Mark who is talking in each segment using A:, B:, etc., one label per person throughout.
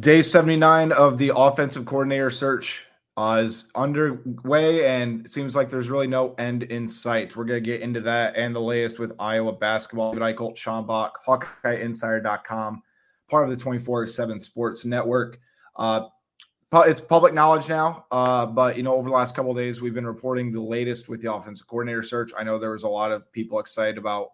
A: Day 79 of the offensive coordinator search uh, is underway, and it seems like there's really no end in sight. We're going to get into that and the latest with Iowa basketball. David Eickholt, Sean Bock, HawkeyeInsider.com, part of the 24 7 Sports Network. Uh, it's public knowledge now, uh, but you know, over the last couple days, we've been reporting the latest with the offensive coordinator search. I know there was a lot of people excited about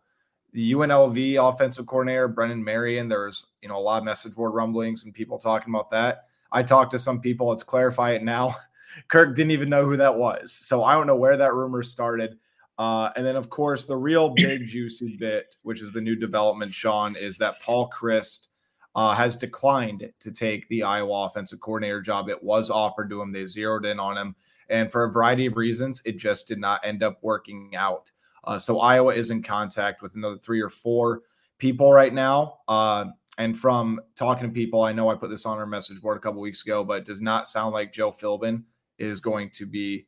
A: the UNLV offensive coordinator, Brennan Marion. There's you know a lot of message board rumblings and people talking about that. I talked to some people. Let's clarify it now. Kirk didn't even know who that was, so I don't know where that rumor started. Uh, and then, of course, the real big juicy bit, which is the new development, Sean, is that Paul Chryst uh, has declined to take the Iowa offensive coordinator job. It was offered to him. They zeroed in on him. And for a variety of reasons, it just did not end up working out. Uh, so Iowa is in contact with another three or four people right now. Uh, and from talking to people, I know I put this on our message board a couple weeks ago, but it does not sound like Joe Philbin is going to be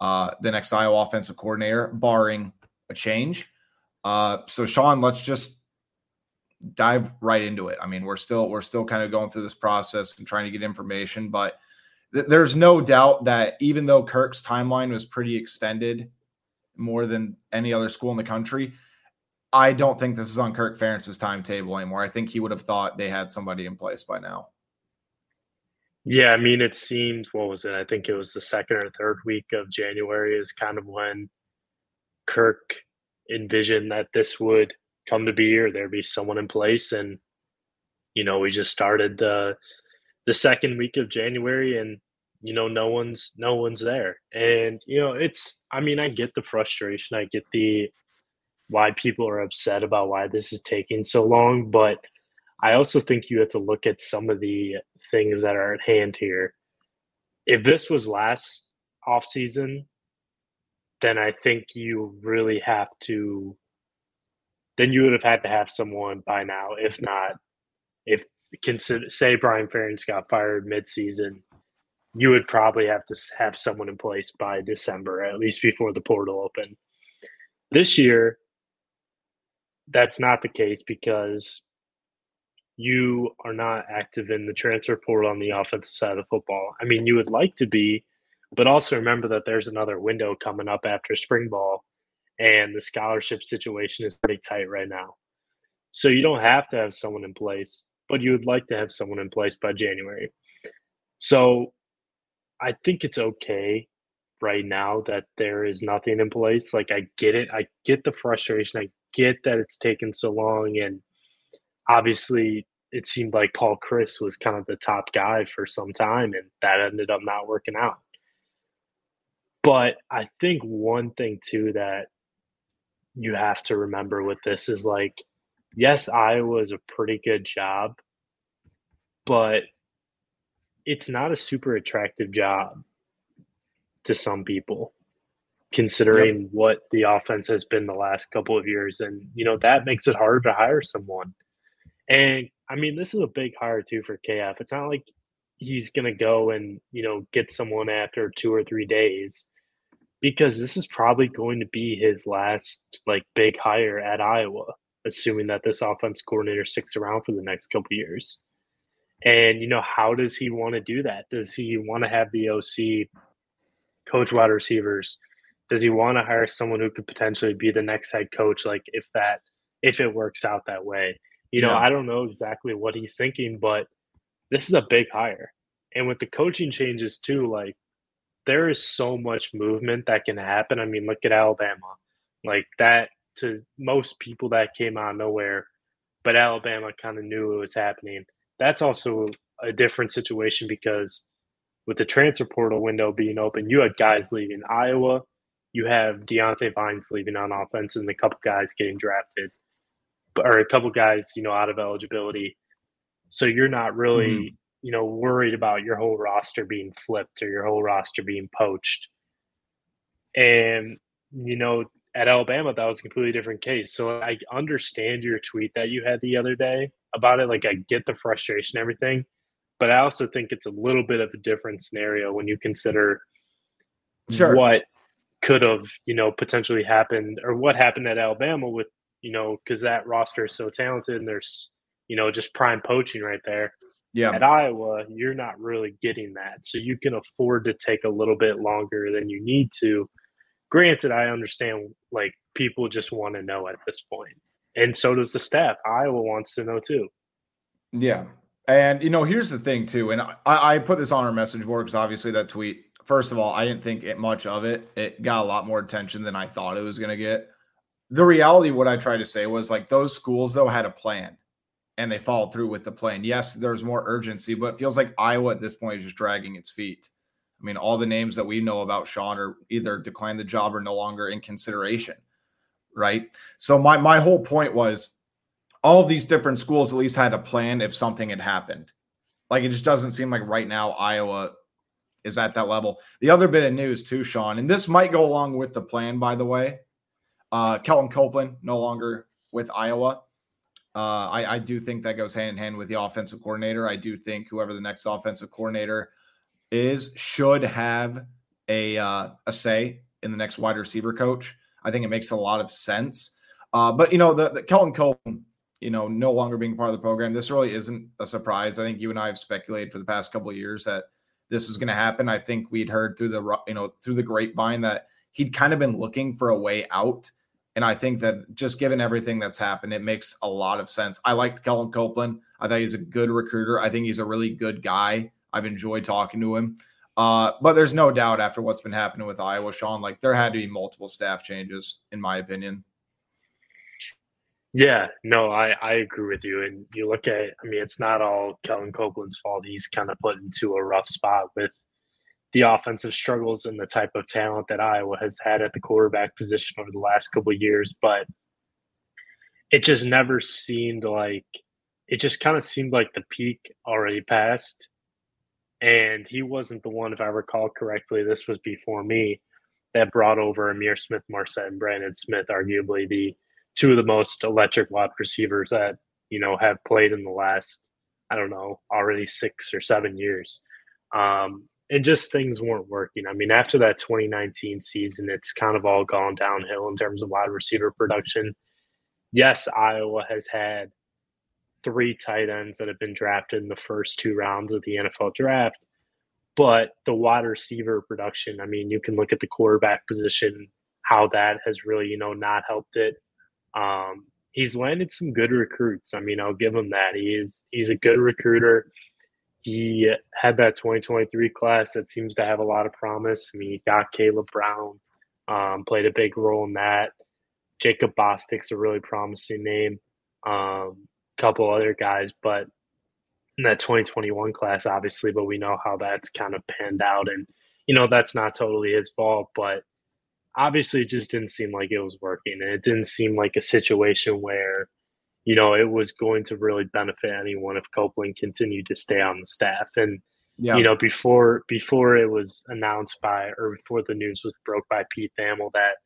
A: uh, the next Iowa offensive coordinator, barring a change. Uh, so Sean, let's just dive right into it. I mean, we're still we're still kind of going through this process and trying to get information, but th- there's no doubt that even though Kirk's timeline was pretty extended, more than any other school in the country, I don't think this is on Kirk Ferentz's timetable anymore. I think he would have thought they had somebody in place by now.
B: Yeah, I mean, it seemed what was it? I think it was the second or third week of January is kind of when Kirk envisioned that this would come to be or there'd be someone in place and you know we just started the the second week of january and you know no one's no one's there and you know it's i mean i get the frustration i get the why people are upset about why this is taking so long but i also think you have to look at some of the things that are at hand here if this was last off season then i think you really have to then you would have had to have someone by now. If not, if consider say Brian Ferentz got fired midseason, you would probably have to have someone in place by December, at least before the portal open. This year, that's not the case because you are not active in the transfer portal on the offensive side of football. I mean, you would like to be, but also remember that there's another window coming up after spring ball and the scholarship situation is pretty tight right now. So you don't have to have someone in place, but you would like to have someone in place by January. So I think it's okay right now that there is nothing in place. Like I get it. I get the frustration. I get that it's taken so long and obviously it seemed like Paul Chryst was kind of the top guy for some time and that ended up not working out. But I think one thing too that you have to remember with this is like, yes, Iowa is a pretty good job, but it's not a super attractive job to some people considering yep. what the offense has been the last couple of years and you know that makes it harder to hire someone and i mean this is a big hire too for kf it's not like he's going to go and you know get someone after two or three days because this is probably going to be his last like big hire at Iowa, assuming that this offense coordinator sticks around for the next couple years. And you know, how does he want to do that? Does he want to have the OC coach wide receivers? Does he want to hire someone who could potentially be the next head coach? Like if that if it works out that way, you know, yeah. I don't know exactly what he's thinking, but this is a big hire. And with the coaching changes too, like there is so much movement that can happen. I mean, look at Alabama. Like that to most people that came out of nowhere, but Alabama kind of knew it was happening. That's also a different situation because with the transfer portal window being open, you had guys leaving Iowa, you have Diante Vines leaving on offense, and a couple guys getting drafted, or a couple guys, you know, out of eligibility. So you're not really, mm-hmm. you know, worried about your whole roster being flipped or your whole roster being poached. And, you know, at Alabama, that was a completely different case. So I understand your tweet that you had the other day about it. Like, I get the frustration, everything. But I also think it's a little bit of a different scenario when you consider sure. what could have, you know, potentially happened or what happened at Alabama with, you know, because that roster is so talented and there's, you know, just prime poaching right there.
A: Yeah.
B: At Iowa, you're not really getting that. So you can afford to take a little bit longer than you need to. Granted, I understand like people just want to know at this. And so does the staff. Iowa wants to know too.
A: Yeah. And you know, here's the thing too, and I, I put this on our message board because obviously that tweet. First of all, I didn't think it much of it. It got a lot more attention than I thought it was going to get. The reality, what I tried to say was like those schools though had a plan, and they followed through with the plan. Yes, there's more urgency, but it feels like Iowa at this point is just dragging its feet. I mean, all the names that we know about Sean are either declined the job or no longer in consideration, right? So my my whole point was all these different schools at least had a plan if something had happened. Like it just doesn't seem like right now Iowa is at that level. The other bit of news too, Sean, and this might go along with the plan, by the way. Uh, Copeland no longer with Iowa. Uh, I, I do think that goes hand in hand with the offensive coordinator. I do think whoever the next offensive coordinator is should have a uh, a say in the next wide receiver coach. I think it makes a lot of sense. Uh, but you know, the, the Kelton Copeland you know, no longer being part of the program. This really isn't a surprise. I think you and I have speculated for the past couple of years that this was going to happen. I think we'd heard through the you know through the grapevine that he'd kind of been looking for a way out. And I think that just given everything that's happened, it makes a lot of sense. I liked Kelton Copeland. I thought he's a good recruiter. I think he's a really good guy. I've enjoyed talking to him. Uh, but there's no doubt after what's been happening with Iowa, Sean, like there had to be multiple staff changes, in my opinion.
B: Yeah, no, I, I agree with you. And you look at, I mean, it's not all Kelton Copeland's fault. He's kind of put into a rough spot with the offensive struggles and the type of talent that Iowa has had at the quarterback position over the last couple years. But it just never seemed like, it just kind of seemed like the peak already passed. And he wasn't the one, if I recall correctly, this was before me, that brought over Ihmir Smith Marsette and Brandon Smith, arguably the two of the most electric wide receivers that you know have played in the last I don't know already six or seven years. Um, and just things weren't working. I mean, after that 2019 season, it's kind of all gone downhill in terms of wide receiver production. Yes, Iowa has had three tight ends that have been drafted in the first two rounds of the NFL draft, but the wide receiver production, I mean, you can look at the quarterback position, how that has really, you know, not helped it. Um, he's landed some good recruits. I mean, I'll give him that. He is he's a good recruiter. He had that 2023 class that seems to have a lot of promise. I mean, he got Kaleb Brown, um, played a big role in that. Jacob Bostick's a really promising name. Um, couple other guys, but in that 2021 class, obviously, but we know how that's kind of panned out. And, you know, that's not totally his fault, but obviously it just didn't seem like it was working and it didn't seem like a situation where you know it was going to really benefit anyone if copeland continued to stay on the staff and yeah. you know before before it was announced by or before the news was broke by pete thamel that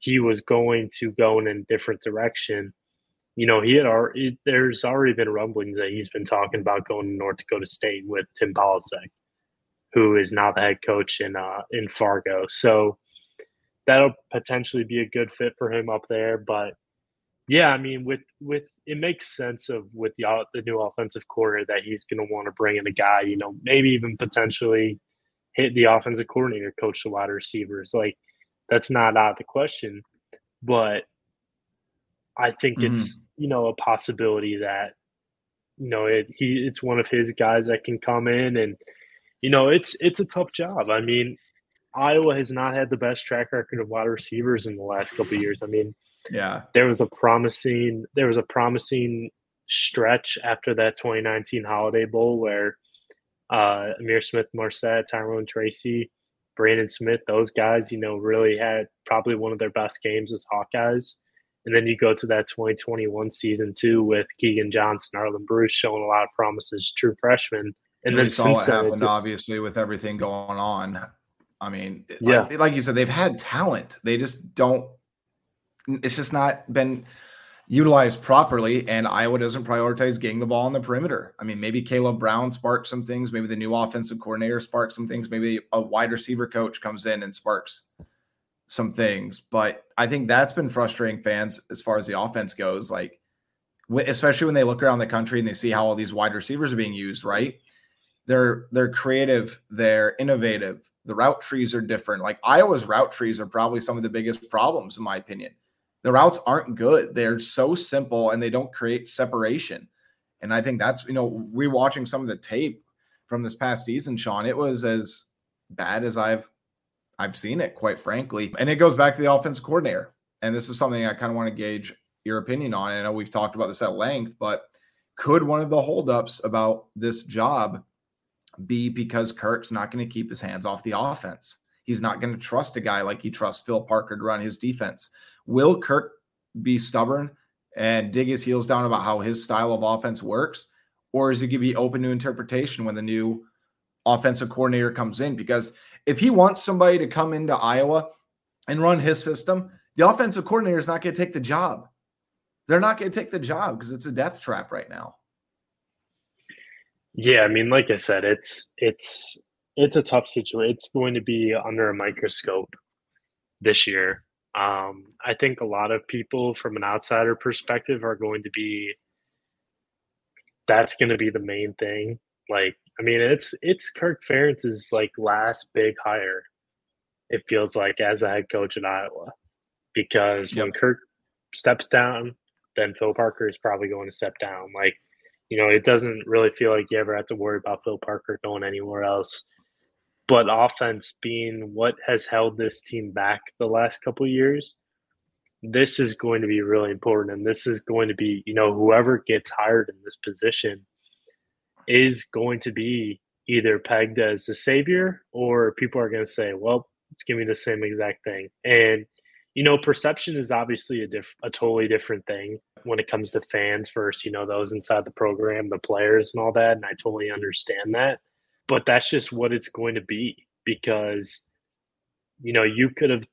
B: he was going to go in a different direction you know he had already there's already been rumblings that he's been talking about going to north dakota state with tim Polasek, who is now the head coach in uh in fargo so that'll potentially be a good fit for him up there. But yeah, I mean, with with it makes sense of with the the new offensive coordinator that he's going to want to bring in a guy, you know, maybe even potentially hit the offensive coordinator, coach the wide receivers. Like that's not out of the question, but I think mm-hmm. it's you know a possibility that you know it he it's one of his guys that can come in and you know it's it's a tough job. I mean, Iowa has not had the best track record of wide receivers in the last couple years. I mean,
A: yeah,
B: there was a promising there was a promising stretch after that 2019 Holiday Bowl where uh, Ihmir Smith Marsette, Tyrone Tracy, Brandon Smith, those guys, you know, really had probably one of their best games as Hawkeyes And then you go to that 2021 season too with Keegan Johnson, Arland Bruce showing a lot of promises, true freshman. And, then
A: saw what happened, just, obviously, with everything going on. I mean,
B: yeah,
A: like, like you said, they've had talent. They just don't. It's just not been utilized properly, and Iowa doesn't prioritize getting the ball on the perimeter. I mean, maybe Kaleb Brown sparks some things. Maybe the new offensive coordinator sparks some things. Maybe a wide receiver coach comes in and sparks some things. But I think that's been frustrating fans as far as the offense goes. Like, especially when they look around the country and they see how all these wide receivers are being used. Right? They're they're creative. They're innovative. The route trees are different. Like Iowa's route trees are probably some of the biggest problems, in my opinion the routes aren't good. They're so simple and they don't create separation. And I think that's, you know, rewatching some of the tape from this past season, Sean, it was as bad as I've I've seen it, quite frankly. And it goes back to the offense coordinator. And this is something I kind of want to gauge your opinion on. I know we've talked about this at length, but could one of the holdups about this job be because Kirk's not going to keep his hands off the offense? He's not going to trust a guy like he trusts Phil Parker to run his defense. Will Kirk be stubborn and dig his heels down about how his style of offense works? Or is he going to be open to interpretation when the new offensive coordinator comes in? Because if he wants somebody to come into Iowa and run his system, the offensive coordinator is not going to take the job. They're not going to take the job because it's a death trap right now.
B: Yeah, I mean, like I said, it's it's it's a tough situation. It's going to be under a microscope this year. Um, I think a lot of people from an outsider perspective are going to be that's going to be the main thing. Like, I mean, it's it's Kirk Ferentz's like last big hire. It feels like as a head coach in Iowa, because yep. when Kirk steps down, then Phil Parker is probably going to step down. Like, you know, it doesn't really feel like you ever have to worry about Phil Parker going anywhere else but offense being what has held this team back the last couple years, this is going to be really important. And this is going to be, you know, whoever gets hired in this position is going to be either pegged as a savior or people are going to say, well, it's going to be the same exact thing. And, you know, perception is obviously a, diff- a totally different thing when it comes to fans first, you know, those inside the program, the players and all that. And I totally understand that but that's just what it's going to be because you know you could have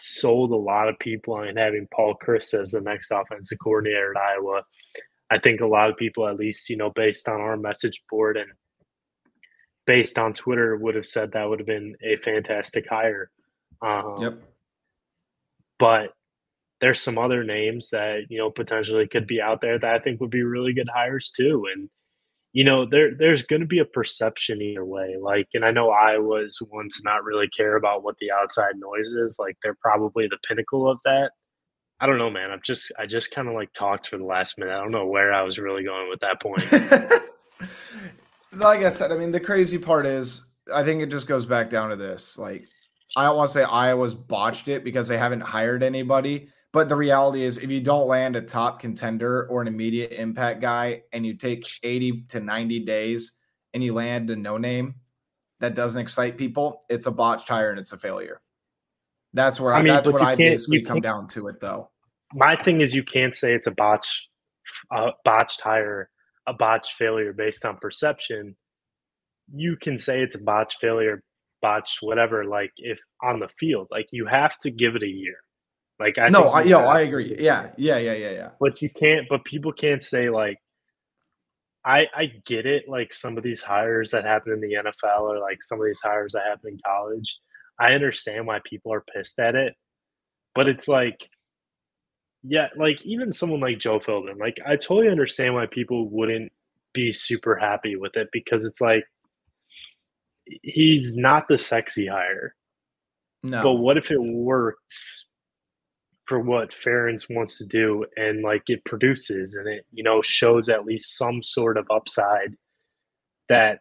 B: sold a lot of people on having Paul Chryst as the next offensive coordinator at Iowa. I think a lot of people, at least you know, based on our message board and based on Twitter, would have said that would have been a fantastic hire. Um,
A: yep.
B: But there's some other names that you know potentially could be out there that I think would be really good hires too, and you know, there there's going to be a perception either way. Like, and I know Iowa's one to not really care about what the outside noise is. Like, they're probably the pinnacle of that. I don't know, man. I'm just I just kind of like talked for the last minute. I don't know where I was really going with that point.
A: like I said, I mean, the crazy part is I think it just goes back down to this. Like, I don't want to say Iowa's botched it because they haven't hired anybody. But the reality is, if you don't land a top contender or an immediate impact guy, and you take 80 to 90 days and you land a no name that doesn't excite people, it's a botched hire and it's a failure. That's where I, I mean, that's what I basically come down to it, though.
B: My thing is, you can't say it's a botch, uh, botched hire, a botched failure based on perception. You can say it's a botched failure, botched whatever. Like if on the field, like you have to give it a year like I
A: no, I, yo, I agree. Yeah, yeah, yeah, yeah, yeah.
B: But you can't. But people can't say like, I I get it. Like some of these hires that happen in the NFL or like some of these hires that happen in college. I understand why people are pissed at it, but it's like, yeah, like even someone like Joe Philbin, like I totally understand why people wouldn't be super happy with it because it's like he's not the sexy hire. No. But what if it works for what Ferentz wants to do and like it produces and it, you know, shows at least some sort of upside that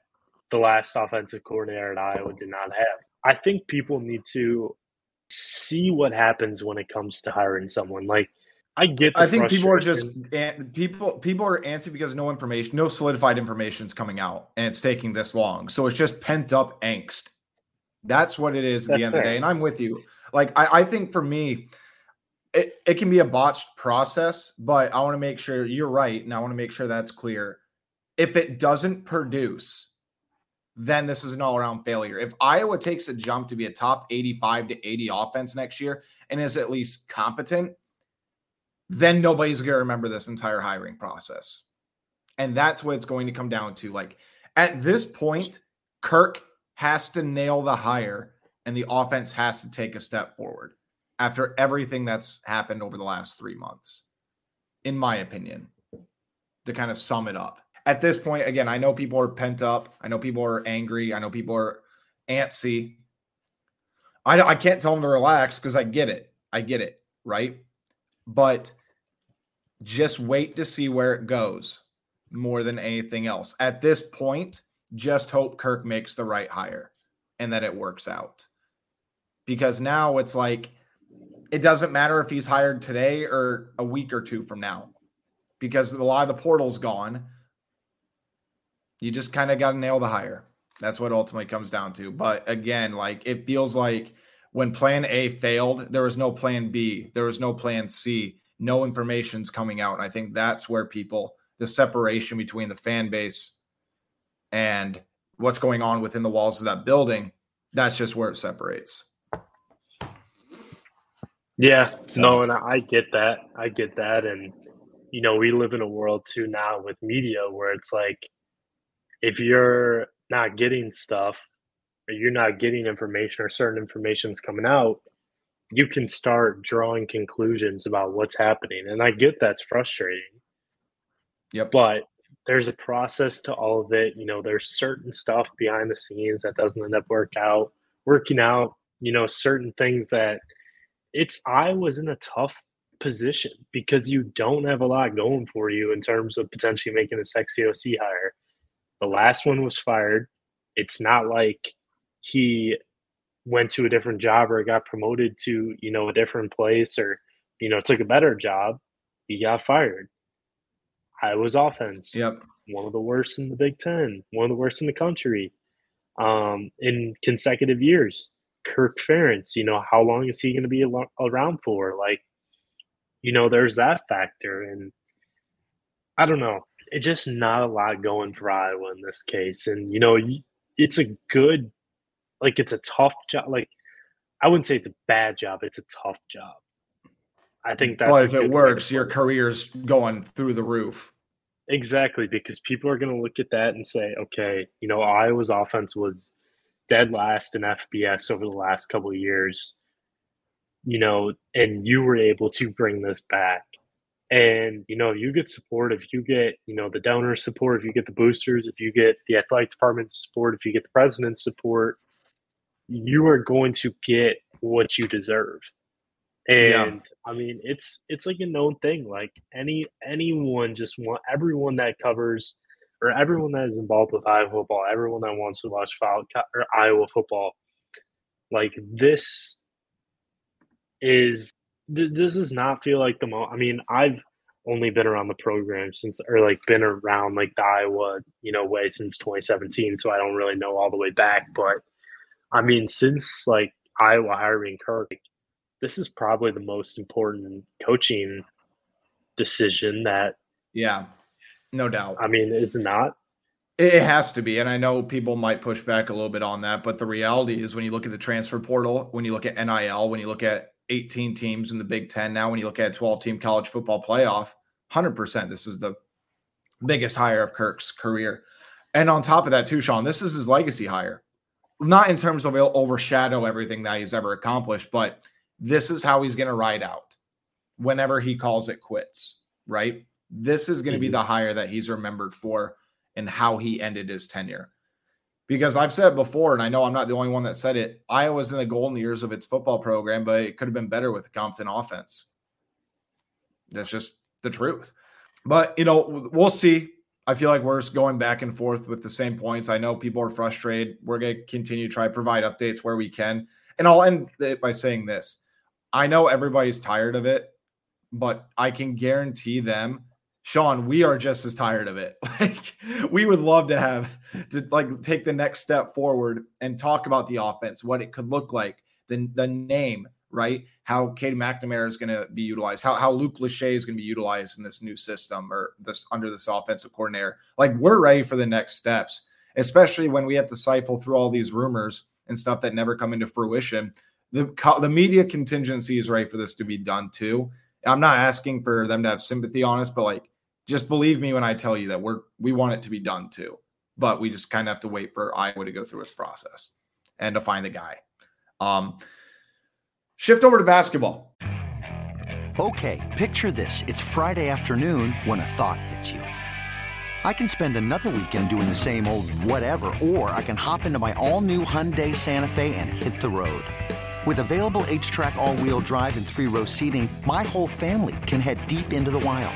B: the last offensive coordinator at Iowa did not have. I think people need to see what happens when it comes to hiring someone. Like I get
A: I think people are just people people are antsy because no information, no solidified information is coming out and it's taking this long. So it's just pent up angst. That's what it is at That's the end fair. of the day. And I'm with you. Like I, I think for me, it, it can be a botched process, but I want to make sure you're right. And I want to make sure that's clear. If it doesn't produce, then this is an all around failure. If Iowa takes a jump to be a top 85 to 80 offense next year and is at least competent, then nobody's going to remember this entire hiring process. And that's what it's going to come down to. Like at this point, Kirk has to nail the hire and the offense has to take a step forward after everything that's happened over the last three months, in my opinion, to kind of sum it up. At this point, again, I know people are pent up. I know people are angry. I know people are antsy. I, I can't tell them to relax because I get it. I get it. Right. But just wait to see where it goes more than anything else. At this point, just hope Kirk makes the right hire and that it works out. Because now it's like it doesn't matter if he's hired today or a week or two from now because a lot of the portal's gone. You just kind of got to nail the hire. That's what ultimately comes down to. But again, like it feels like when plan A failed, there was no plan B, there was no plan C, no information's coming out. And I think that's where people, the separation between the fan base and what's going on within the walls of that building, that's just where it separates.
B: Yeah, so. no, and I get that. I get that. And, you know, we live in a world too now with media where it's like, if you're not getting stuff or you're not getting information or certain information's coming out, you can start drawing conclusions about what's happening. And I get that's frustrating.
A: Yep.
B: But there's a process to all of it. You know, there's certain stuff behind the scenes that doesn't end up work out, working out, you know, certain things that – it's I was in a tough position because you don't have a lot going for you in terms of potentially making a sexy OC hire. The last one was fired. It's not like he went to a different job or got promoted to, you know, a different place or, you know, took a better job. He got fired. Iowa's offense.
A: Yep.
B: One of the worst in the Big Ten, one of the worst in the country um, in consecutive years. Kirk Ferentz, you know, how long is he going to be around for? Like, you know, there's that factor. And I don't know. It's just not a lot going for Iowa in this case. And, you know, it's a good, like, it's a tough job. Like, I wouldn't say it's a bad job, it's a tough job. I think that's.
A: Well, if it works, your career's going through the roof.
B: Exactly, because people are going to look at that and say, okay, you know, Iowa's offense was dead last in FBS over the last couple of years, you know, and you were able to bring this back. And, you know, you get support if you get, you know, the donor support, if you get the boosters, if you get the athletic department support, if you get the president's support, you are going to get what you deserve. And yeah. I mean, it's it's like a known thing. Like any anyone just want everyone that covers or everyone that is involved with Iowa football, everyone that wants to watch or Iowa football, like this is this does not feel like the most. I mean, I've only been around the program since, or like been around like the Iowa, you know, way since 2017, so I don't really know all the way back. But I mean, since like Iowa hiring Kirk, this is probably the most important coaching decision that
A: yeah no doubt.
B: I mean, is it not?
A: It has to be. And I know people might push back a little bit on that, but the reality is when you look at the transfer portal, when you look at NIL, when you look at 18 teams in the Big Ten now, when you look at 12 team college football playoff, 100%, this is the biggest hire of Kirk's career. And on top of that, too, Sean, this is his legacy hire. Not in terms of overshadow everything that he's ever accomplished, but this is how he's going to ride out whenever he calls it quits, right? This is going to be mm-hmm. the hire that he's remembered for and how he ended his tenure. Because I've said it before, and I know I'm not the only one that said it, Iowa's in the golden years of its football program, but it could have been better with the Compton offense. That's just the truth. But, you know, we'll see. I feel like we're just going back and forth with the same points. I know people are frustrated. We're going to continue to try to provide updates where we can. And I'll end it by saying this. I know everybody's tired of it, but I can guarantee them Sean, we are just as tired of it. Like we would love to have to like take the next step forward and talk about the offense, what it could look like, the the name, right? How Cade McNamara is going to be utilized, how, how Luke Lachey is going to be utilized in this new system or this under this offensive coordinator. Like we're ready for the next steps, especially when we have to siphon through all these rumors and stuff that never come into fruition. The the media contingency is ready for this to be done too. I'm not asking for them to have sympathy on us, but like just believe me when I tell you that we're we want it to be done too. But we just kind of have to wait for Iowa to go through its process and to find the guy. Um, shift over to basketball.
C: Okay, picture this. It's Friday afternoon when a thought hits you. I can spend another weekend doing the same old whatever, or I can hop into my all new Hyundai Santa Fe and hit the road. With available H-Track all wheel drive, and three row seating, my whole family can head deep into the wild.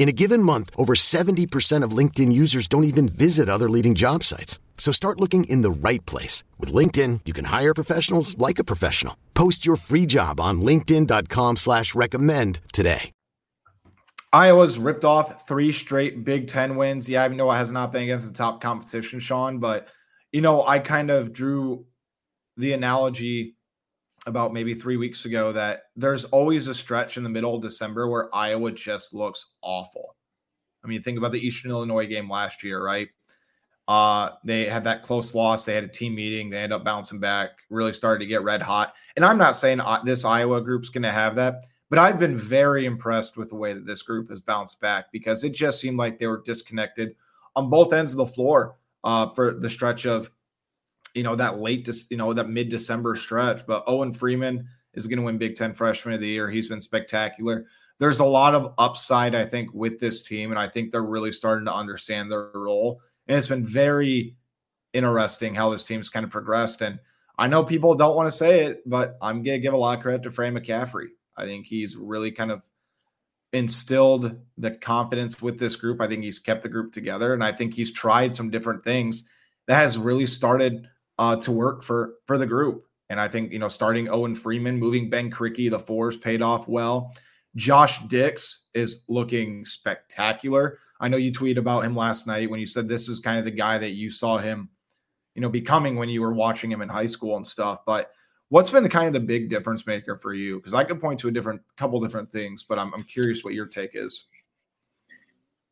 D: In a given month, over 70% of LinkedIn users don't even visit other leading job sites. So start looking in the right place. With LinkedIn, you can hire professionals like a professional. Post your free job on linkedin.com slash recommend today.
A: Iowa's ripped off three straight Big Ten wins. Yeah, I know it has not been against the top competition, Sean, but, you know, I kind of drew the analogy about maybe three weeks ago that there's always a stretch in the middle of December where Iowa just looks awful. I mean, think about the Eastern Illinois game last year, right? Uh, they had that close loss. They had a team meeting. They end up bouncing back, really started to get red hot. And I'm not saying uh, this Iowa group's going to have that, but I've been very impressed with the way that this group has bounced back because it just seemed like they were disconnected on both ends of the floor uh, for the stretch of, you know, that late, you know, that mid December stretch. But Owen Freeman is going to win Big Ten Freshman of the Year. He's been spectacular. There's a lot of upside, I think, with this team, and I think they're really starting to understand their role and it's been very interesting how this team's kind of progressed. And I know people don't want to say it, but I'm going to give a lot of credit to Fran McCaffery. I think he's really kind of instilled the confidence with this group. I think he's kept the group together, and I think he's tried some different things that has really started uh, to work for for the group. And I think you know, starting Owen Freeman, moving Ben Krikke, the fours paid off well. Josh Dix is looking spectacular. I know you tweeted about him last night when you said this is kind of the guy that you saw him, you know, becoming when you were watching him in high school and stuff. But what's been the kind of the big difference maker for you? Because I could point to a different couple different things, but I'm I'm curious what your take is.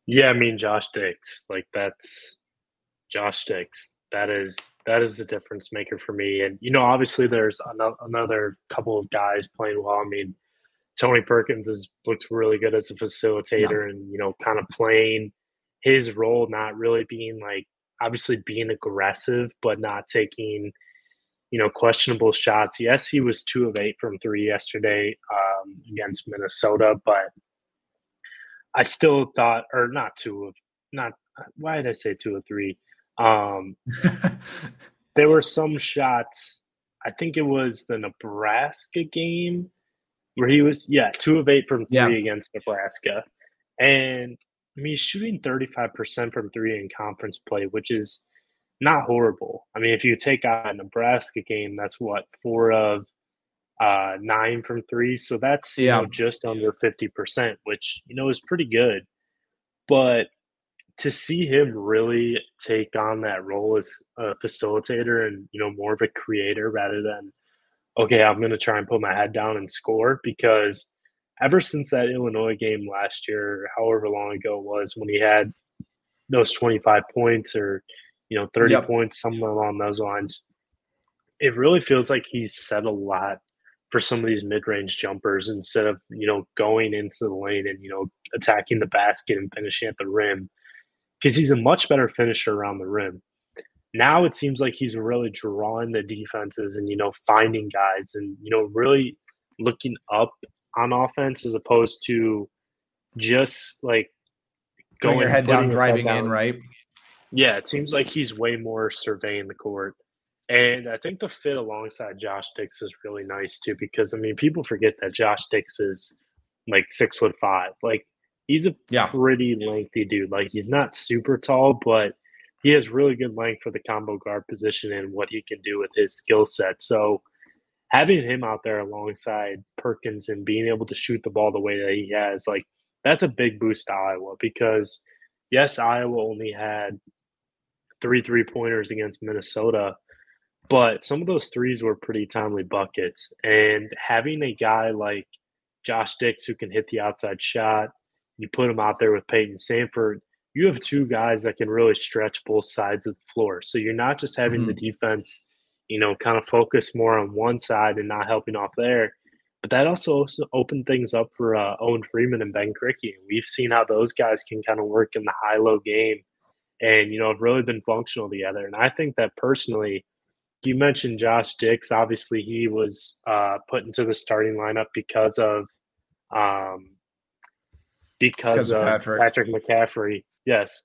B: Yeah, I mean Josh Dix, like that's Josh Dix. That is that is a difference maker for me. And you know, obviously there's another, another couple of guys playing well. I mean, Tony Perkins has looked really good as a facilitator yeah. and, you know, kind of playing his role, not really being like obviously being aggressive, but not taking, you know, questionable shots. Yes, he was two of eight from three yesterday um, against Minnesota, but I still thought, or not two of, not, why did I say two of three? Um, there were some shots, I think it was the Nebraska game where he was yeah two of eight from three yeah. against Nebraska, and I mean he's shooting thirty five percent from three in conference play, which is not horrible. I mean if you take out a Nebraska game, that's what four of uh, nine from three, so that's yeah. you know just under fifty percent, which you know is pretty good, but to see him really take on that role as a facilitator and you know more of a creator rather than okay, I'm going to try and put my head down and score because ever since that Illinois game last year, however long ago it was, when he had those 25 points or, you know, 30 yep. points, somewhere along those lines, it really feels like he's set a lot for some of these mid-range jumpers instead of, you know, going into the lane and, you know, attacking the basket and finishing at the rim because he's a much better finisher around the rim. Now it seems like he's really drawing the defenses and you know finding guys and you know really looking up on offense as opposed to just like
A: going your head down, driving down. in, right?
B: Yeah, it seems like he's way more surveying the court And I think the fit alongside Josh Dix is really nice too, because I mean, people forget that Josh Dix is like six foot five. Like he's a yeah. pretty lengthy dude. Like he's not super tall, but he has really good length for the combo guard position and what he can do with his skill set. So having him out there alongside Perkins and being able to shoot the ball the way that he has, like that's a big boost to Iowa because yes, Iowa only had three three pointers against Minnesota, but some of those threes were pretty timely buckets. And having a guy like Josh Dix who can hit the outside shot, you put him out there with Payton Sandfort. you have two guys that can really stretch both sides of the floor. So you're not just having mm-hmm. the defense, you know, kind of focus more on one side and not helping off there. But that also, also opened things up for uh, Owen Freeman and Ben Krikke. We've seen how those guys can kind of work in the high low game and, you know, have really been functional together. And I think that personally, you mentioned Josh Dix. Obviously, he was uh, put into the starting lineup because of um, because, because of Patrick. Patrick McCaffery. Yes.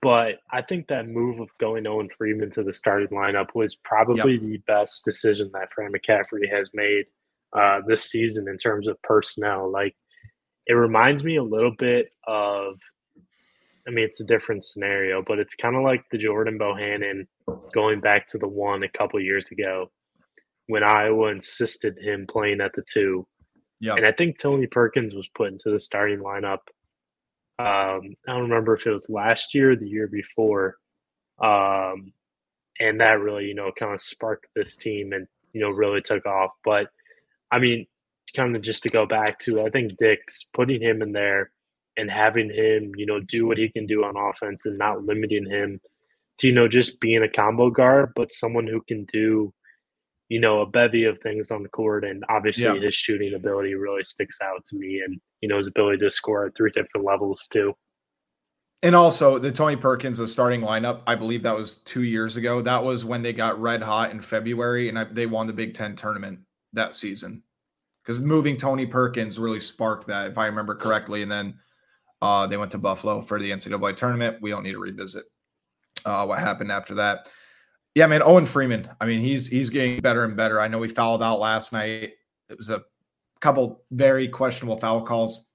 B: But I think that move of going Owen Freeman to the starting lineup was probably yep. the best decision that Fran McCaffery has made uh, this season in terms of personnel. Like, it reminds me a little bit of, I mean, it's a different scenario, but it's kind of like the Jordan Bohannon going back to the one a couple years ago when Iowa insisted him playing at the two. Yeah. And I think Tony Perkins was put into the starting lineup. Um, I don't remember if it was last year or the year before. Um, and that really, you know, kind of sparked this team and, you know, really took off. But I mean, kind of just to go back to, I think Dix putting him in there and having him, you know, do what he can do on offense and not limiting him to, you know, just being a combo guard, but someone who can do, you know, a bevy of things on the court. And obviously yeah. his shooting ability really sticks out to me and, you know, his ability to score at three different levels too.
A: And also the Tony Perkins, the starting lineup, I believe that was two years ago. That was when they got red hot in February and I, they won the Big Ten tournament that season because moving Tony Perkins really sparked that, if I remember correctly. And then uh, they went to Buffalo for the NCAA tournament. We don't need to revisit uh, what happened after that. Yeah, man, Owen Freeman. I mean, he's he's getting better and better. I know he fouled out last night. It was a couple very questionable foul calls,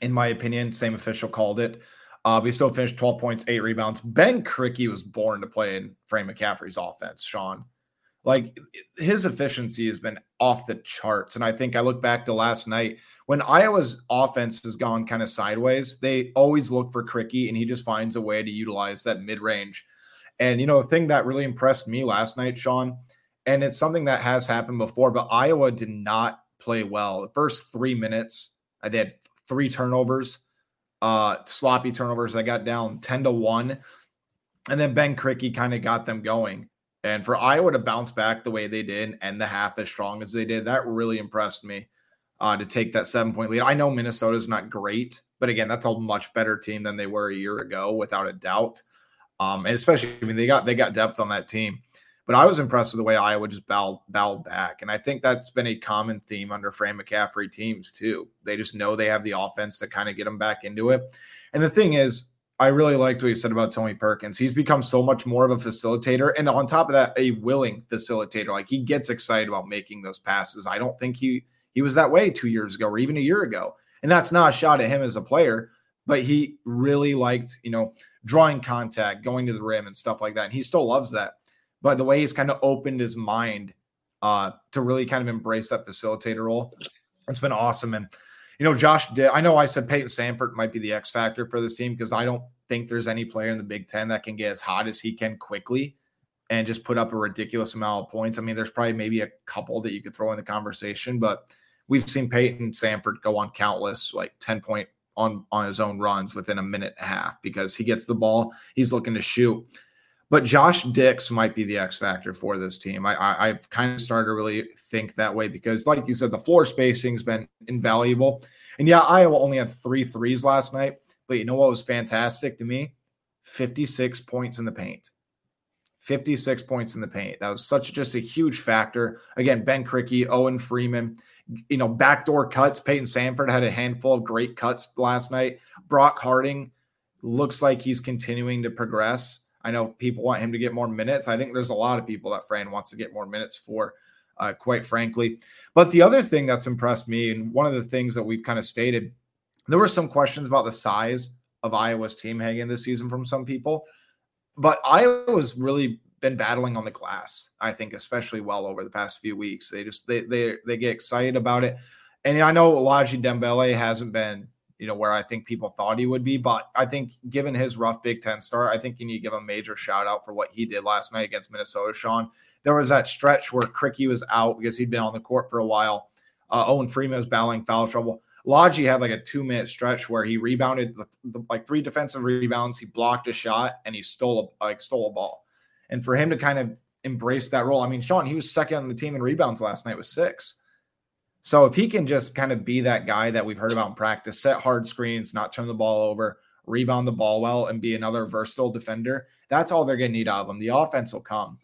A: in my opinion. Same official called it. Uh, but he still finished 12 points, eight rebounds. Ben Krikke was born to play in Fran McCaffery's offense, Sean. Like his efficiency has been off the charts. And I think I look back to last night when Iowa's offense has gone kind of sideways, they always look for Cricky and he just finds a way to utilize that mid range. And, you know, the thing that really impressed me last night, Sean, and it's something that has happened before, but Iowa did not play well. The first three minutes, I did three turnovers, uh, sloppy turnovers. I got down 10 to 1. And then Ben Krikke kind of got them going. And for Iowa to bounce back the way they did and the half as strong as they did, that really impressed me uh, to take that seven point lead. I know Minnesota's not great, but again, that's a much better team than they were a year ago, without a doubt. Um, and especially, I mean, they got they got depth on that team. But I was impressed with the way Iowa just bowed, bowed back. And I think that's been a common theme under Fran McCaffery teams, too. They just know they have the offense to kind of get them back into it. And the thing is, I really liked what you said about Tony Perkins. He's become so much more of a facilitator. And on top of that, a willing facilitator. Like he gets excited about making those passes. I don't think he he was that way two years ago or even a year ago. And that's not a shot at him as a player, but he really liked, you know, drawing contact, going to the rim and stuff like that. And he still loves that. But the way he's kind of opened his mind uh, to really kind of embrace that facilitator role, it's been awesome. And you know, Josh did. I know I said Payton Sandfort might be the X factor for this team because I don't think there's any player in the Big Ten that can get as hot as he can quickly and just put up a ridiculous amount of points. I mean, there's probably maybe a couple that you could throw in the conversation, but we've seen Payton Sandfort go on countless like 10 point on on his own runs within a minute and a half because he gets the ball, he's looking to shoot. But Josh Dix might be the X factor for this team. I, I have kind of started to really think that way because, like you said, the floor spacing's been invaluable. And yeah, Iowa only had three threes last night, but you know what was fantastic to me? 56 points in the paint. 56 points in the paint. That was such just a huge factor. Again, Ben Krikke, Owen Freeman, you know, backdoor cuts. Payton Sandfort had a handful of great cuts last night. Brock Harding looks like he's continuing to progress. I know people want him to get more minutes. I think there's a lot of people that Fran wants to get more minutes for, uh, quite frankly. But the other thing that's impressed me, and one of the things that we've kind of stated, there were some questions about the size of Iowa's team hanging this season from some people, but Iowa's really been battling on the glass. I think, especially well over the past few weeks. They just they they they get excited about it, and I know Ladji Dembele hasn't been you know, where I think people thought he would be. But I think given his rough Big Ten start, I think you need to give a major shout out for what he did last night against Minnesota, Sean. There was that stretch where Krikke was out because he'd been on the court for a while. Uh, Owen Freeman was battling foul trouble. Ladji had like a two minute stretch where he rebounded the, the, like three defensive rebounds. He blocked a shot and he stole a, like stole a ball. And for him to kind of embrace that role, I mean, Sean, he was second on the team in rebounds last night with six. So if he can just kind of be that guy that we've heard about in practice, set hard screens, not turn the ball over, rebound the ball well, and be another versatile defender, that's all they're going to need out of him. The offense will come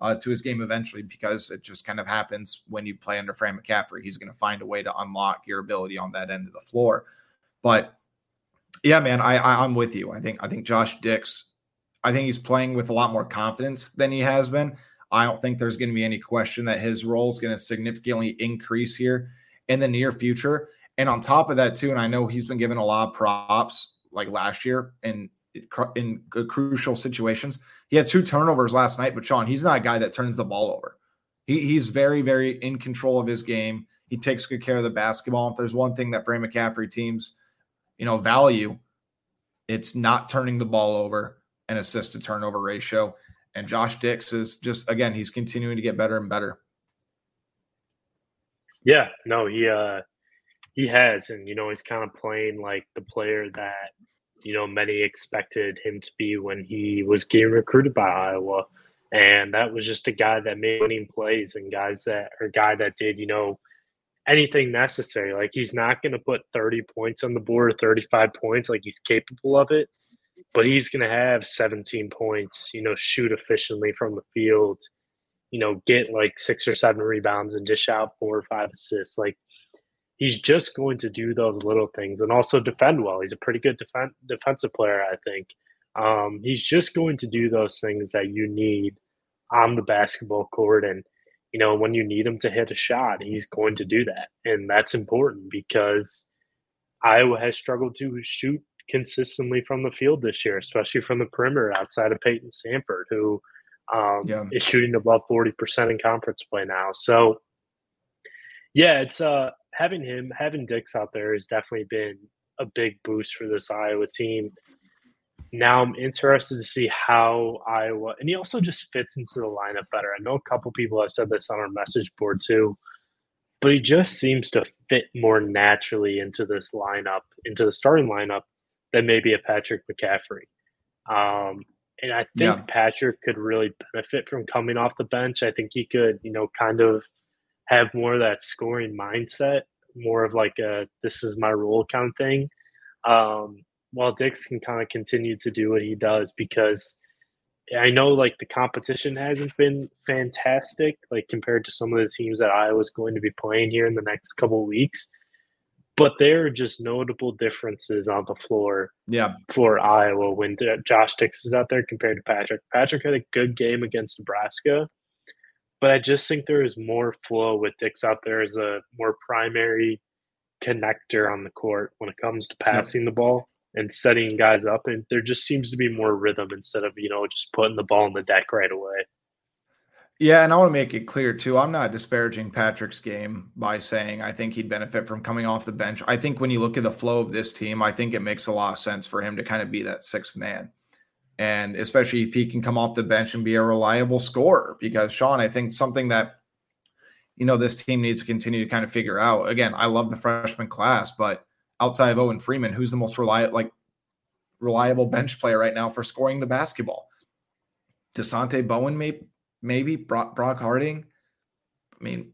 A: uh, to his game eventually because it just kind of happens when you play under Fran McCaffery. He's going to find a way to unlock your ability on that end of the floor. But yeah, man, I, I I'm with you. I think I think Josh Dix, I think he's playing with a lot more confidence than he has been. I don't think there's going to be any question that his role is going to significantly increase here in the near future. And on top of that, too, and I know he's been given a lot of props like last year in in crucial situations. He had two turnovers last night, but Sean, he's not a guy that turns the ball over. He, he's very, very in control of his game. He takes good care of the basketball. If there's one thing that Fran McCaffery teams, you know, value, it's not turning the ball over and assist to turnover ratio. And Josh Dix is just again, he's continuing to get better and better.
B: Yeah, no, he uh he has, and you know, he's kind of playing like the player that you know many expected him to be when he was getting recruited by Iowa, and that was just a guy that made winning plays and guys that or guy that did you know anything necessary. Like he's not going to put thirty points on the board, or thirty five points, like he's capable of it, but he's going to have 17 points, you know, shoot efficiently from the field, you know, get like six or seven rebounds and dish out four or five assists. Like he's just going to do those little things and also defend well. He's a pretty good defen- defensive player, I think. Um, he's just going to do those things that you need on the basketball court. And, you know, when you need him to hit a shot, he's going to do that. And that's important because Iowa has struggled to shoot consistently from the field this year, especially from the perimeter outside of Payton Sandfort, who um, yeah. is shooting above 40% in conference play now. So, yeah, it's uh, having him, having Dix out there has definitely been a big boost for this Iowa team. Now I'm interested to see how Iowa, and he also just fits into the lineup better. I know a couple people have said this on our message board too, but he just seems to fit more naturally into this lineup, into the starting lineup than maybe a Patrick McCaffery. Um, and I think yeah. Patrick could really benefit from coming off the bench. I think he could, you know, kind of have more of that scoring mindset, more of like a this is my role kind of thing. Um, while Dix can kind of continue to do what he does because I know like the competition hasn't been fantastic, like compared to some of the teams that I was going to be playing here in the next couple weeks but there are just notable differences on the floor.
A: Yeah,
B: for Iowa when Josh Dix is out there compared to Patrick. Patrick had a good game against Nebraska, but I just think there is more flow with Dix out there as a more primary connector on the court when it comes to passing yeah. the ball and setting guys up. And there just seems to be more rhythm instead of you know just putting the ball in the deck right away.
A: Yeah, and I want to make it clear too. I'm not disparaging Patrick's game by saying I think he'd benefit from coming off the bench. I think when you look at the flow of this team, I think it makes a lot of sense for him to kind of be that sixth man. And especially if he can come off the bench and be a reliable scorer, because Sean, I think something that you know this team needs to continue to kind of figure out. Again, I love the freshman class, but outside of Owen Freeman, who's the most reliable like reliable bench player right now for scoring the basketball? Dasonte Bowen may maybe Brock, Brock Harding. I mean,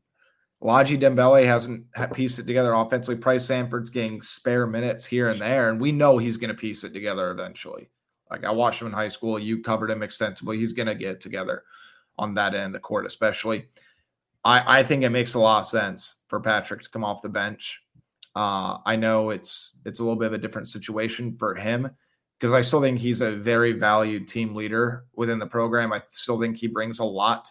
A: Ladji Dembele hasn't pieced it together offensively. Pryce Sandfort's getting spare minutes here and there, and we know he's going to piece it together eventually. Like I watched him in high school. You covered him extensively. He's going to get together on that end of the court, especially. I, I think it makes a lot of sense for Patrick to come off the bench. Uh, I know it's it's a little bit of a different situation for him because I still think he's a very valued team leader within the program. I still think he brings a lot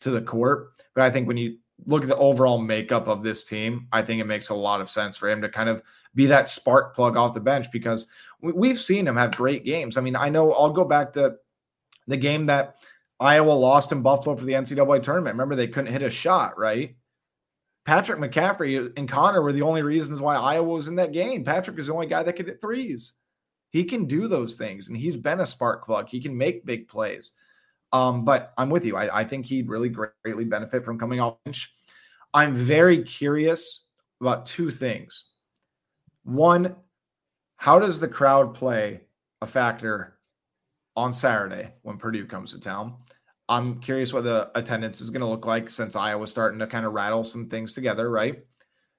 A: to the court. But I think when you look at the overall makeup of this team, I think it makes a lot of sense for him to kind of be that spark plug off the bench because we've seen him have great games. I mean, I know I'll go back to the game that Iowa lost in Buffalo for the NCAA tournament. Remember, they couldn't hit a shot, right? Patrick McCaffery and Connor were the only reasons why Iowa was in that game. Patrick is the only guy that could hit threes. He can do those things, and he's been a spark plug. He can make big plays. Um, but I'm with you. I, I think he'd really greatly benefit from coming off bench. I'm very curious about two things. One, how does the crowd play a factor on Saturday when Purdue comes to town? I'm curious what the attendance is going to look like since Iowa's starting to kind of rattle some things together, right?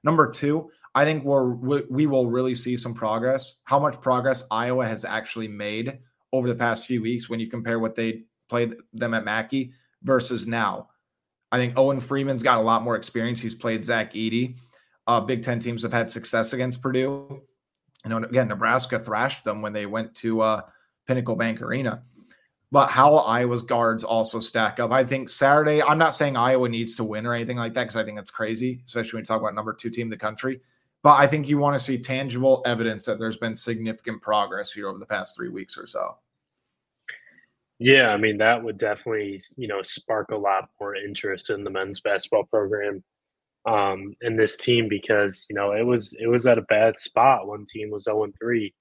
A: Number two, I think we're we will really see some progress. How much progress Iowa has actually made over the past few weeks when you compare what they played them at Mackey versus now. I think Owen Freeman's got a lot more experience. He's played Zach Edey. Uh, Big Ten teams have had success against Purdue. You know, again, Nebraska thrashed them when they went to uh, Pinnacle Bank Arena. But how Iowa's guards also stack up. I think Saturday, I'm not saying Iowa needs to win or anything like that because I think that's crazy, especially when you talk about number two team in the country. But I think you want to see tangible evidence that there's been significant progress here over the past three weeks or so.
B: Yeah, I mean that would definitely you know spark a lot more interest in the men's basketball program um, in this team because you know it was it was at a bad spot. One team was zero and three,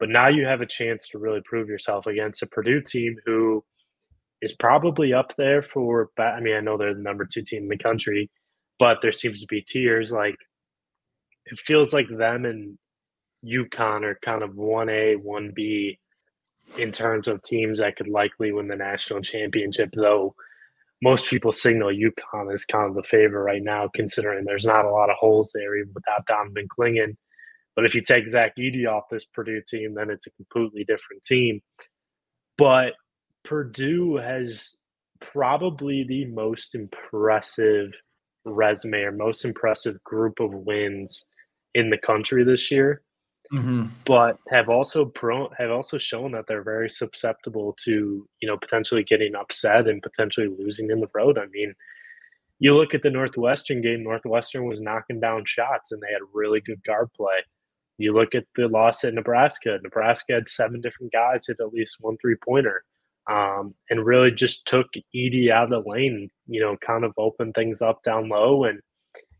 B: but now you have a chance to really prove yourself against a Purdue team who is probably up there for. I mean, I know they're the number two team in the country, but there seems to be tiers like it feels like them and UConn are kind of one A, one B in terms of teams that could likely win the national championship, though most people signal UConn as kind of the favorite right now, considering there's not a lot of holes there, even without Donovan Clingan. But if you take Zach Edey off this Purdue team, then it's a completely different team. But Purdue has probably the most impressive resume or most impressive group of wins in the country this year mm-hmm. but have also pro have also shown that they're very susceptible to you know potentially getting upset and potentially losing in the road. I mean, you look at the Northwestern game. Northwestern was knocking down shots, and they had really good guard play. You look at the loss at Nebraska. Nebraska had seven different guys hit at least one three pointer, um, and really just took Edey out of the lane. You know, kind of opened things up down low, and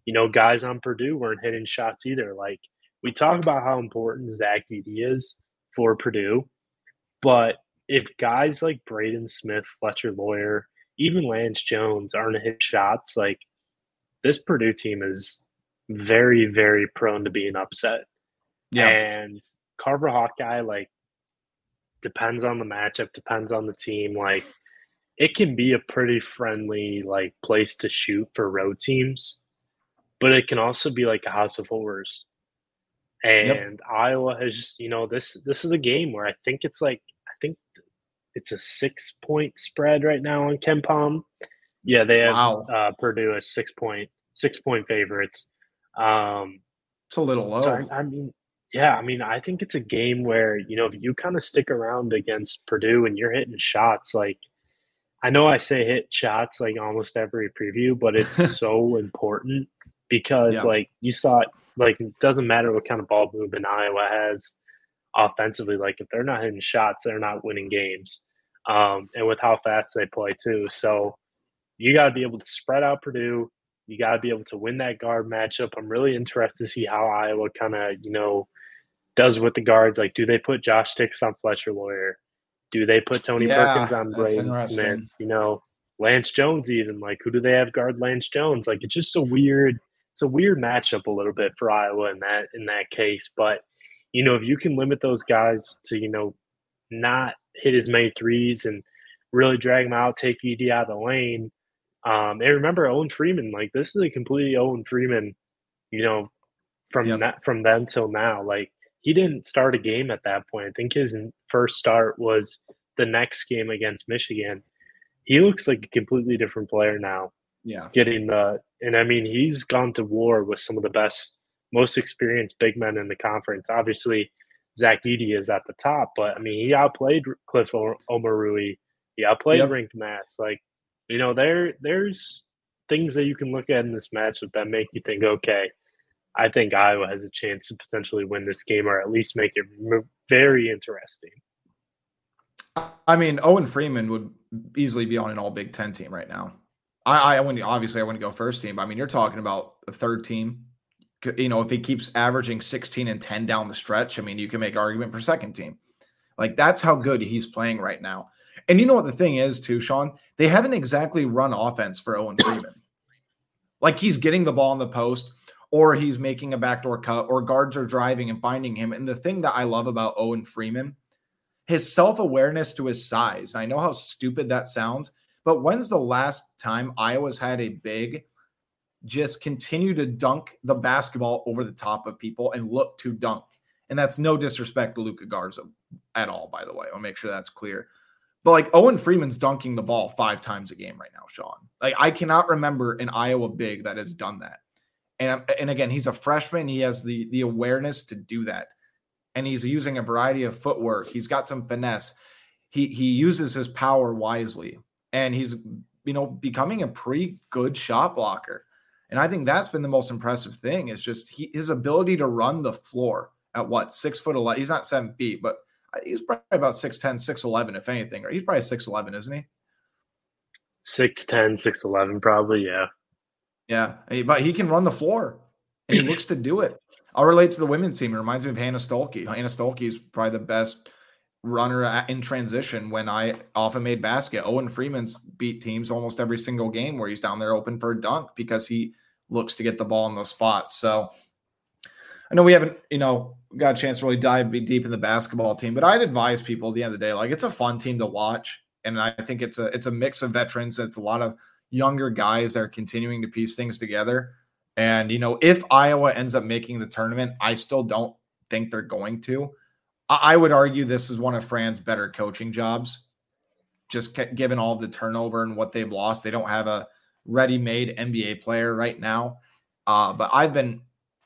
B: you know, guys on Purdue weren't hitting shots either. Like we talk about how important Zach Edey is for Purdue, but if guys like Braden Smith, Fletcher Loyer, even Lance Jones aren't hit shots, like this Purdue team is very, very prone to being upset. Yeah. And Carver Hawkeye, like, depends on the matchup, depends on the team. Like, it can be a pretty friendly, like, place to shoot for road teams, but it can also be like a house of horrors. And yep. Iowa has just, you know, this this is a game where I think it's like I think it's a six point spread right now on KenPom. Yeah, they have wow. uh, Purdue as six point six point favorites. Um,
A: it's a little low.
B: So I, I mean, yeah, I mean, I think it's a game where you know if you kind of stick around against Purdue and you're hitting shots, like I know I say hit shots like almost every preview, but it's so important because yeah. like you saw it like it doesn't matter what kind of ball movement Iowa has offensively. Like if they're not hitting shots, they're not winning games. Um, and with how fast they play too, so you got to be able to spread out Purdue. You got to be able to win that guard matchup. I'm really interested to see how Iowa kind of you know does with the guards. Like, do they put Josh Dix on Fletcher Loyer? Do they put Tony yeah, Perkins on Braden Smith? You know, Lance Jones even like who do they have guard Lance Jones? Like it's just a weird it's a weird matchup a little bit for Iowa in that in that case. But you know, if you can limit those guys to you know not hit as many threes and really drag them out, take Ed out of the lane. Um, and remember Owen Freeman, like this is a completely Owen Freeman, you know, from yep. that from then till now. Like he didn't start a game at that point. I think his first start was the next game against Michigan. He looks like a completely different player now.
A: Yeah.
B: Getting the and I mean he's gone to war with some of the best, most experienced big men in the conference. Obviously, Zach Edey is at the top, but I mean, he outplayed Cliff Omoruyi. He outplayed yep. Rienk Mast. Like, you know, there there's things that you can look at in this matchup that make you think, okay, I think Iowa has a chance to potentially win this game or at least make it very interesting.
A: I mean, Owen Freeman would easily be on an all Big Ten team right now. I, I wouldn't obviously I wouldn't go first team, but I mean, you're talking about a third team. You know, if he keeps averaging 16 and 10 down the stretch, I mean, you can make argument for second team. Like that's how good he's playing right now. And you know what the thing is, too, Sean? They haven't exactly run offense for Owen Freeman. like he's getting the ball in the post, or he's making a backdoor cut, or guards are driving and finding him. And the thing that I love about Owen Freeman, his self awareness to his size. I know how stupid that sounds, but when's the last time Iowa's had a big just continue to dunk the basketball over the top of people and look to dunk? And that's no disrespect to Luka Garza at all, by the way. I'll make sure that's clear. But like Owen Freeman's dunking the ball five times a game right now, Sean. Like I cannot remember an Iowa big that has done that. And and again, he's a freshman. He has the the awareness to do that, and he's using a variety of footwork. He's got some finesse. He he uses his power wisely, and he's you know becoming a pretty good shot blocker. And I think that's been the most impressive thing is just he, his ability to run the floor at what six foot eleven. He's not seven feet, but he's probably about 6'10, 6'11, if anything. Or he's probably 6'11, isn't he?
B: 6'10, 6'11, probably, yeah.
A: Yeah. But he can run the floor and he looks to do it. I'll relate to the women's team. It reminds me of Hannah Stuelke. Hannah Stuelke is probably the best runner in transition when I often made basket. Owen Freeman's beat teams almost every single game where he's down there open for a dunk because he looks to get the ball in those spots. So I know we haven't, you know, got a chance to really dive deep in the basketball team, but I'd advise people at the end of the day, like it's a fun team to watch. And I think it's a it's a mix of veterans. It's a lot of younger guys that are continuing to piece things together. And you know, if Iowa ends up making the tournament, I still don't think they're going to. I would argue this is one of Fran's better coaching jobs. Just given all the turnover and what they've lost, they don't have a ready-made NBA player right now. Uh, but I've been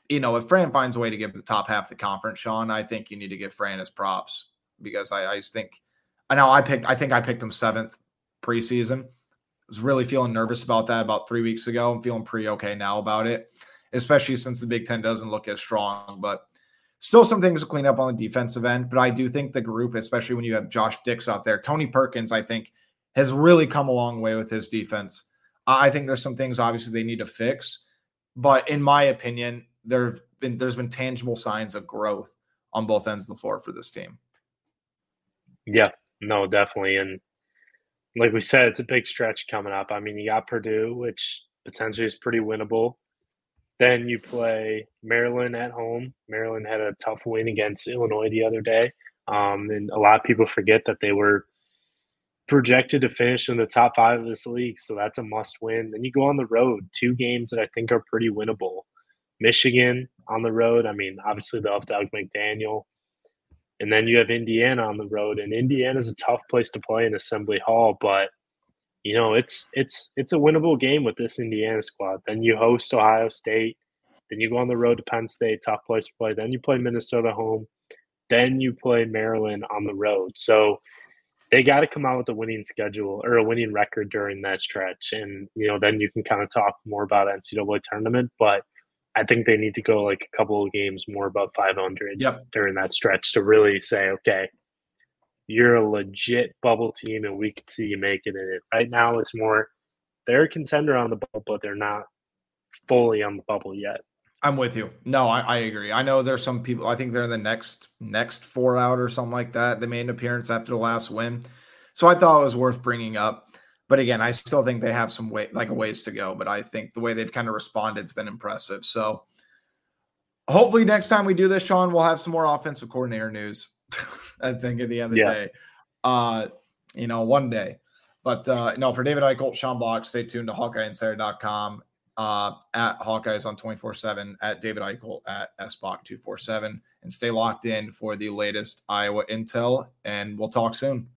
A: you know, if Fran finds a way to give the top half of the conference, Sean, I think you need to give Fran his props because I, I think I know I picked I think I picked him seventh preseason. I was really feeling nervous about that about three weeks ago. I'm feeling pretty okay now about it, especially since the Big Ten doesn't look as strong. But still some things to clean up on the defensive end. But I do think the group, especially when you have Josh Dix out there, Tony Perkins, I think, has really come a long way with his defense. I think there's some things obviously they need to fix. But in my opinion, there've been there's been tangible signs of growth on both ends of the floor for this team.
B: Yeah, no, definitely. And like we said, it's a big stretch coming up. I mean, you got Purdue, which potentially is pretty winnable. Then you play Maryland at home. Maryland had a tough win against Illinois the other day. Um, and a lot of people forget that they were projected to finish in the top five of this league. So that's a must win. Then you go on the road, two games that I think are pretty winnable. Michigan on the road. I mean, obviously they'll have Dug McDaniel. And then you have Indiana on the road, and Indiana is a tough place to play in Assembly Hall, but you know it's it's it's a winnable game with this Indiana squad. Then you host Ohio State, then you go on the road to Penn State, tough place to play. Then you play Minnesota home, then you play Maryland on the road. So they got to come out with a winning schedule or a winning record during that stretch, and you know then you can kind of talk more about NCAA tournament, but I think they need to go like a couple of games more above 500
A: yep.
B: during that stretch to really say, okay, you're a legit bubble team and we can see you making it. Right now, it's more they're a contender on the bubble, but they're not fully on the bubble yet.
A: I'm with you. No, I, I, agree. I know there's some people. I think they're in the next next four out or something like that. They made an appearance after the last win, so I thought it was worth bringing up. But again, I still think they have some way like a ways to go. But I think the way they've kind of responded has been impressive. So hopefully next time we do this, Sean, we'll have some more offensive coordinator news. I think at the end of the yeah. day. Uh, you know, one day. But uh, no, for David Eickholt, Sean Bock, stay tuned to HawkeyeInsider.com, uh, at Hawkeyes on 24 7, at David Eickholt, at SBock 247, and stay locked in for the latest Iowa intel. And we'll talk soon.